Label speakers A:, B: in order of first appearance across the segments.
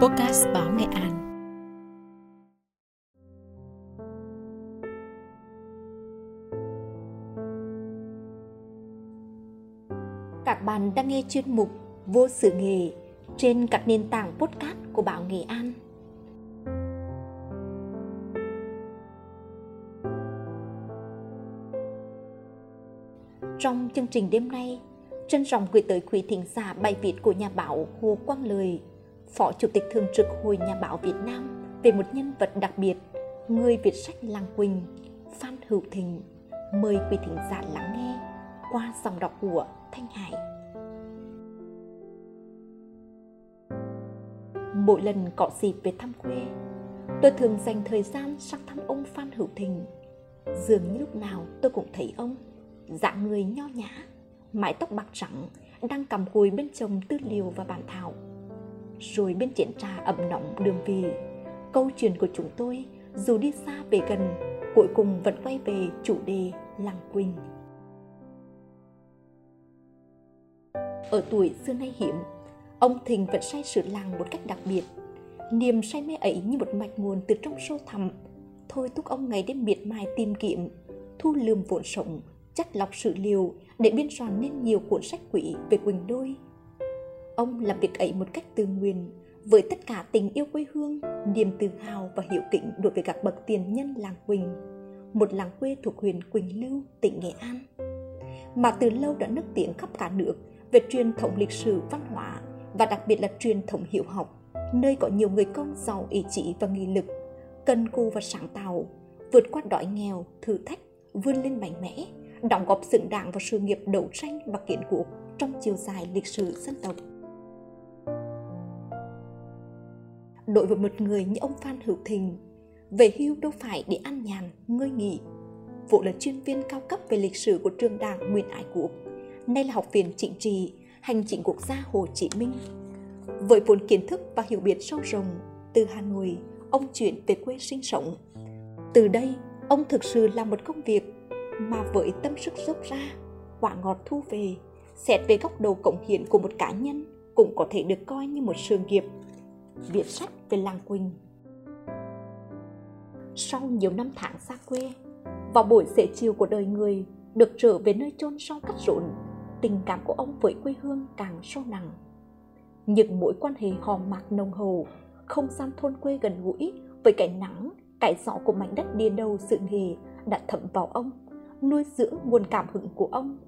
A: Podcast Báo Nghệ An Các bạn đang nghe chuyên mục Vô sự nghề trên các nền tảng podcast của Báo Nghệ An. Trong chương trình đêm nay, trân trọng gửi tới quý thính giả bài viết của nhà báo Hồ Quang Lời, Phó Chủ tịch Thường trực Hội Nhà báo Việt Nam về một nhân vật đặc biệt, người viết sách Làng Quỳnh, Phan Hữu Thịnh. Mời quý thính giả lắng nghe qua dòng đọc của Thanh Hải. Mỗi lần có dịp về thăm quê, tôi thường dành thời gian sang thăm ông Phan Hữu Thịnh. Dường như lúc nào tôi cũng thấy ông, dạng người nho nhã, mái tóc bạc trắng, đang cầm cùi bên chồng tư liệu và bản thảo. Rồi bên chén trà ẩm nóng đường vị. câu chuyện của chúng tôi dù đi xa về gần, cuối cùng vẫn quay về chủ đề làng Quỳnh. Ở tuổi xưa nay hiểm, ông Thình vẫn say sửa làng một cách đặc biệt. Niềm say mê ấy như một mạch nguồn từ trong sâu thẳm, thôi thúc ông ngày đêm miệt mài tìm kiếm, thu lượm vốn sống, chắc lọc sự liều để biên soạn nên nhiều cuốn sách quý về Quỳnh Đôi. Ông làm việc ấy một cách tự nguyện, với tất cả tình yêu quê hương, niềm tự hào và hiệu kính đối với các bậc tiền nhân làng Quỳnh, một làng quê thuộc huyện Quỳnh Lưu, tỉnh Nghệ An, mà từ lâu đã nức tiếng khắp cả nước về truyền thống lịch sử văn hóa và đặc biệt là truyền thống hiệu học, nơi có nhiều người con giàu ý chí và nghị lực, cần cù và sáng tạo, vượt qua đói nghèo, thử thách, vươn lên mạnh mẽ, đóng góp xứng đáng vào sự nghiệp đấu tranh và kiến quốc trong chiều dài lịch sử dân tộc. Đối với một người như ông Phan Hữu Thình, về hưu đâu phải để ăn nhàn, ngơi nghỉ. Vụ là chuyên viên cao cấp về lịch sử của trường đảng Nguyễn Ái Quốc, nay là học viện chính trị, hành chính quốc gia Hồ Chí Minh. Với vốn kiến thức và hiểu biết sâu rộng, từ Hà Nội, ông chuyển về quê sinh sống. Từ đây, ông thực sự làm một công việc mà với tâm sức dốc ra, quả ngọt thu về, xét về góc độ cống hiến của một cá nhân cũng có thể được coi như một sự nghiệp viết sách về làng Quỳnh. Sau nhiều năm tháng xa quê, vào buổi xế chiều của đời người được trở về nơi chôn sau cắt rộn, tình cảm của ông với quê hương càng sâu nặng. Những mối quan hệ hòm mạc nồng hậu, không gian thôn quê gần gũi với cái nắng, cái gió của mảnh đất địa đầu sự nghề đã thấm vào ông, nuôi dưỡng nguồn cảm hứng của ông.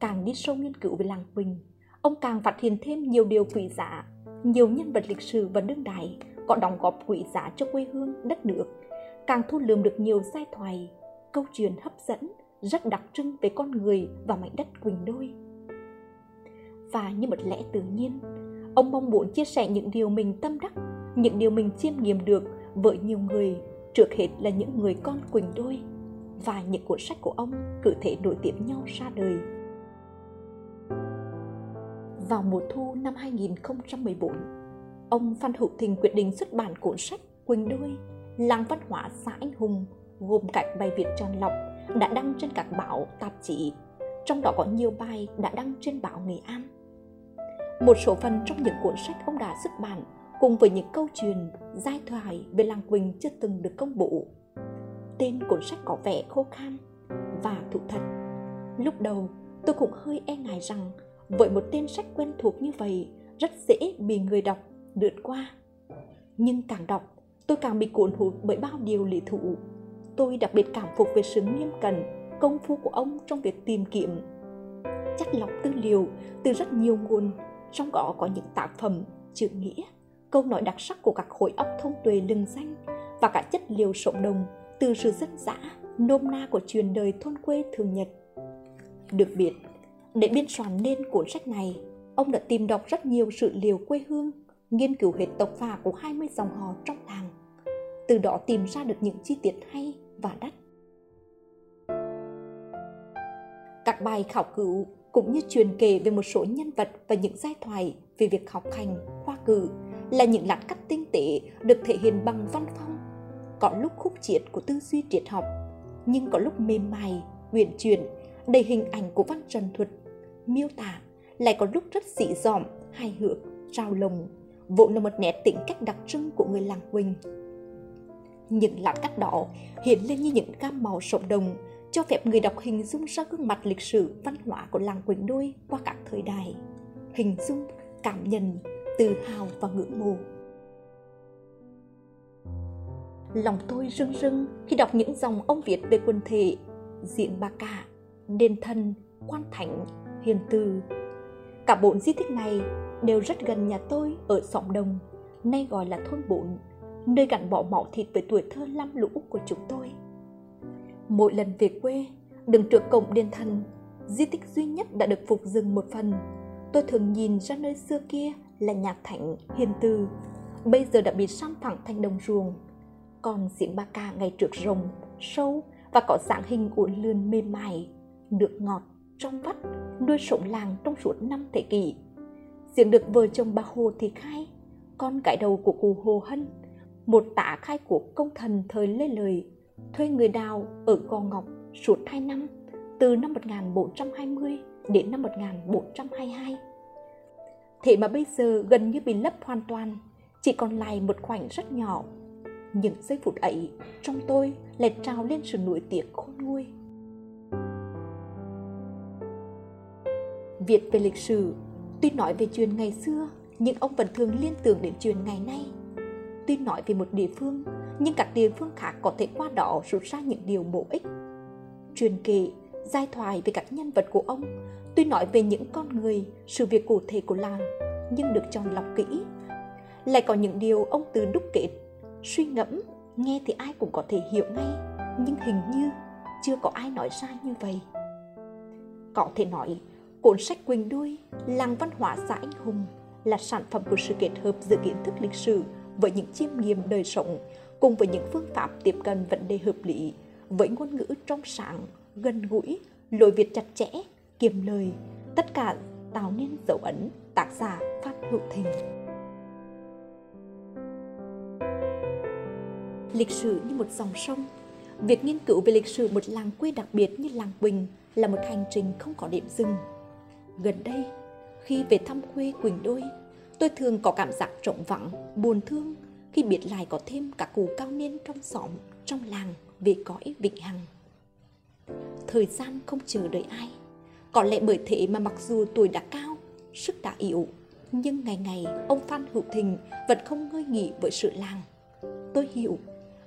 A: Càng đi sâu nghiên cứu về làng Quỳnh, ông càng phát hiện thêm nhiều điều quý giá nhiều nhân vật lịch sử và đương đại có đóng góp quý giá cho quê hương, đất nước, càng thu lượm được nhiều giai thoại, câu chuyện hấp dẫn, rất đặc trưng về con người và mảnh đất Quỳnh Đôi. Và như một lẽ tự nhiên, ông mong muốn chia sẻ những điều mình tâm đắc, những điều mình chiêm nghiệm được với nhiều người, trước hết là những người con Quỳnh Đôi. Và những cuốn sách của ông cứ thể nổi tiếp nhau ra đời vào mùa thu năm 2014, ông Phan Hữu Thình quyết định xuất bản cuốn sách Quỳnh Đôi, làng văn hóa xã Anh Hùng, gồm các bài viết tròn lọc đã đăng trên các báo, tạp chí, trong đó có nhiều bài đã đăng trên báo Nghệ An. Một số phần trong những cuốn sách ông đã xuất bản cùng với những câu chuyện, giai thoại về làng Quỳnh chưa từng được công bố. Tên cuốn sách có vẻ khô khan và thú thật. Lúc đầu, tôi cũng hơi e ngại rằng với một tên sách quen thuộc như vậy, rất dễ bị người đọc lướt qua. Nhưng càng đọc, tôi càng bị cuốn hút bởi bao điều lý thú tôi đặc biệt cảm phục về sự nghiêm cẩn, công phu của ông trong việc tìm kiếm. Chắc lọc tư liệu từ rất nhiều nguồn, trong đó có những tác phẩm, chữ nghĩa, câu nói đặc sắc của các khối óc thông tuệ lừng danh và cả chất liệu sống đồng từ sự dân dã, nôm na của truyền đời thôn quê thường nhật. Được biết để biên soạn nên cuốn sách này, ông đã tìm đọc rất nhiều sự liệu quê hương, nghiên cứu hệ tộc phà của 20 dòng họ trong làng. Từ đó tìm ra được những chi tiết hay và đắt. Các bài khảo cứu cũng như truyền kể về một số nhân vật và những giai thoại về việc học hành, khoa cử là những lát cắt tinh tế được thể hiện bằng văn phong. Có lúc khúc triệt của tư duy triết học, nhưng có lúc mềm mại, uyển chuyển, đầy hình ảnh của văn trần thuật miêu tả lại có lúc rất dị dỏm, hài hước rào lồng, vốn là một nét tính cách đặc trưng của người làng Quỳnh. Những lát cắt đỏ hiện lên như những gam màu sống đồng, cho phép người đọc hình dung ra gương mặt lịch sử văn hóa của làng Quỳnh Đôi qua các thời đại. Hình dung, cảm nhận, tự hào và ngưỡng mộ. Lòng tôi rưng rưng khi đọc những dòng ông viết về quần thể, diện ba cả, đền thân, quan thánh, hiền từ. Cả bốn di tích này đều rất gần nhà tôi ở xóm đồng, nay gọi là thôn bốn, nơi gắn bỏ máu thịt với tuổi thơ lam lũ của chúng tôi. Mỗi lần về quê, đứng trước cổng đền thần, di tích duy nhất đã được phục dựng một phần. Tôi thường nhìn ra nơi xưa kia là nhà thánh hiền từ, bây giờ đã bị san phẳng thành đồng ruộng. Còn diễn ba ca ngày trước rồng, sâu và có dạng hình uốn lượn mềm mại, nước ngọt, trong vắt, nuôi sống làng trong suốt năm thế kỷ. Diễn được vợ chồng bà Hồ thì khai, con gái đầu của cụ Hồ Hân, một tả khai cuộc công thần thời Lê Lợi, thuê người đào ở Gò Ngọc suốt 2 năm, từ năm 1420 đến năm 1422. Thế mà bây giờ gần như bị lấp hoàn toàn, chỉ còn lại một khoảnh rất nhỏ. Những giây phút ấy, trong tôi lại trào lên sự nổi tiếc khôn nguôi. Viết về lịch sử, tuy nói về chuyện ngày xưa, nhưng ông vẫn thường liên tưởng đến chuyện ngày nay. Tuy nói về một địa phương, nhưng các địa phương khác có thể qua đó rút ra những điều bổ ích. Truyền kể, giai thoại về các nhân vật của ông, tuy nói về những con người, sự việc cụ thể của làng, nhưng được chọn lọc kỹ. Lại có những điều ông từ đúc kết, suy ngẫm, nghe thì ai cũng có thể hiểu ngay, nhưng hình như chưa có ai nói ra như vậy. Có thể nói, Cuốn sách Quỳnh Đuôi, Làng văn hóa xã Anh Hùng là sản phẩm của sự kết hợp giữa kiến thức lịch sử với những chiêm nghiệm đời sống cùng với những phương pháp tiếp cận vấn đề hợp lý với ngôn ngữ trong sáng, gần gũi, lối viết chặt chẽ, kiềm lời, tất cả tạo nên dấu ấn tác giả Phan Hữu Thịnh. Lịch sử như một dòng sông, việc nghiên cứu về lịch sử một làng quê đặc biệt như làng Quỳnh là một hành trình không có điểm dừng. Gần đây, khi về thăm quê Quỳnh Đôi, tôi thường có cảm giác trống vắng, buồn thương khi biết lại có thêm các cụ cao niên trong xóm, trong làng về cõi vĩnh hằng. Thời gian không chờ đợi ai. Có lẽ bởi thế mà mặc dù tuổi đã cao, sức đã yếu, nhưng ngày ngày ông Phan Hữu Thình vẫn không ngơi nghỉ với sự làng. Tôi hiểu,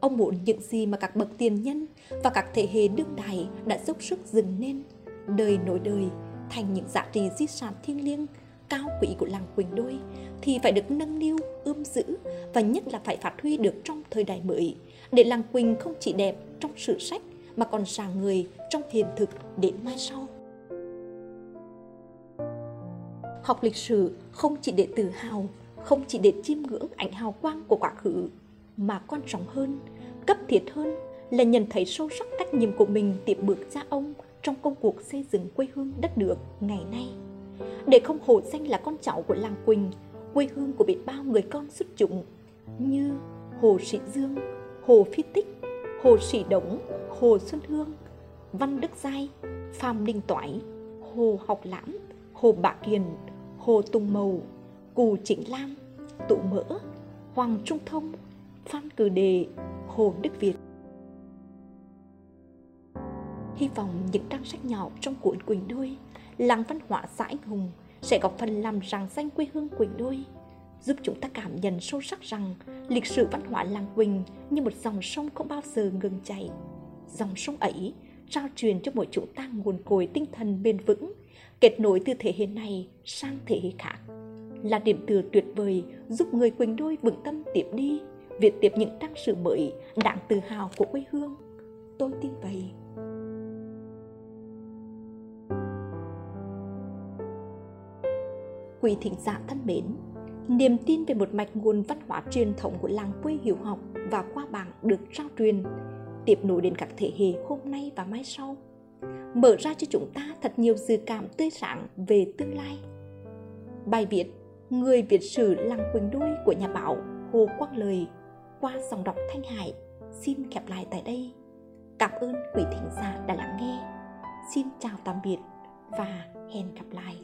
A: ông muốn những gì mà các bậc tiền nhân và các thế hệ đương đại đã dốc sức dừng nên, đời nối đời thành những giá trị di sản thiêng liêng cao quý của làng Quỳnh Đôi thì phải được nâng niu, ươm giữ và nhất là phải phát huy được trong thời đại mới để làng Quỳnh không chỉ đẹp trong sử sách mà còn sàng người trong hiện thực đến mai sau. Học lịch sử không chỉ để tự hào, không chỉ để chiêm ngưỡng ảnh hào quang của quá khứ, mà quan trọng hơn, cấp thiết hơn là nhận thấy sâu sắc trách nhiệm của mình tiếp bước cha ông trong công cuộc xây dựng quê hương đất nước ngày nay. Để không hổ danh là con cháu của làng Quỳnh, quê hương của biết bao người con xuất chúng như Hồ Sĩ Dương, Hồ Phi Tích, Hồ Sĩ Đống, Hồ Xuân Hương, Văn Đức Giai, Phạm Đình Toái, Hồ Học Lãm, Hồ Bạ Kiền, Hồ Tùng Mầu, Cù chỉnh Lam, Tụ Mỡ, Hoàng Trung Thông, Phan Cử Đề, Hồ Đức Việt. Hy vọng những trang sách nhỏ trong cuốn Quỳnh Đôi, làng văn hóa xã Anh Hùng sẽ góp phần làm rằng danh quê hương Quỳnh Đôi, giúp chúng ta cảm nhận sâu sắc rằng lịch sử văn hóa làng Quỳnh như một dòng sông không bao giờ ngừng chảy. Dòng sông ấy trao truyền cho mỗi chúng ta nguồn cội tinh thần bền vững, kết nối từ thế hệ này sang thế hệ khác. Là điểm tựa tuyệt vời giúp người Quỳnh Đôi vững tâm tiếp đi, việc tiếp những trang sử mới đáng tự hào của quê hương. Tôi tin vậy. Quý thính giả dạ thân mến, niềm tin về một mạch nguồn văn hóa truyền thống của làng quê hiểu học và qua bảng được trao truyền, tiếp nối đến các thế hệ hôm nay và mai sau, mở ra cho chúng ta thật nhiều dự cảm tươi sáng về tương lai. Bài viết Người việt sử làng Quỳnh Đôi của nhà báo Hồ Quang Lời qua dòng đọc Thanh Hải xin khép lại tại đây. Cảm ơn quý thính giả đã lắng nghe. Xin chào tạm biệt và hẹn gặp lại.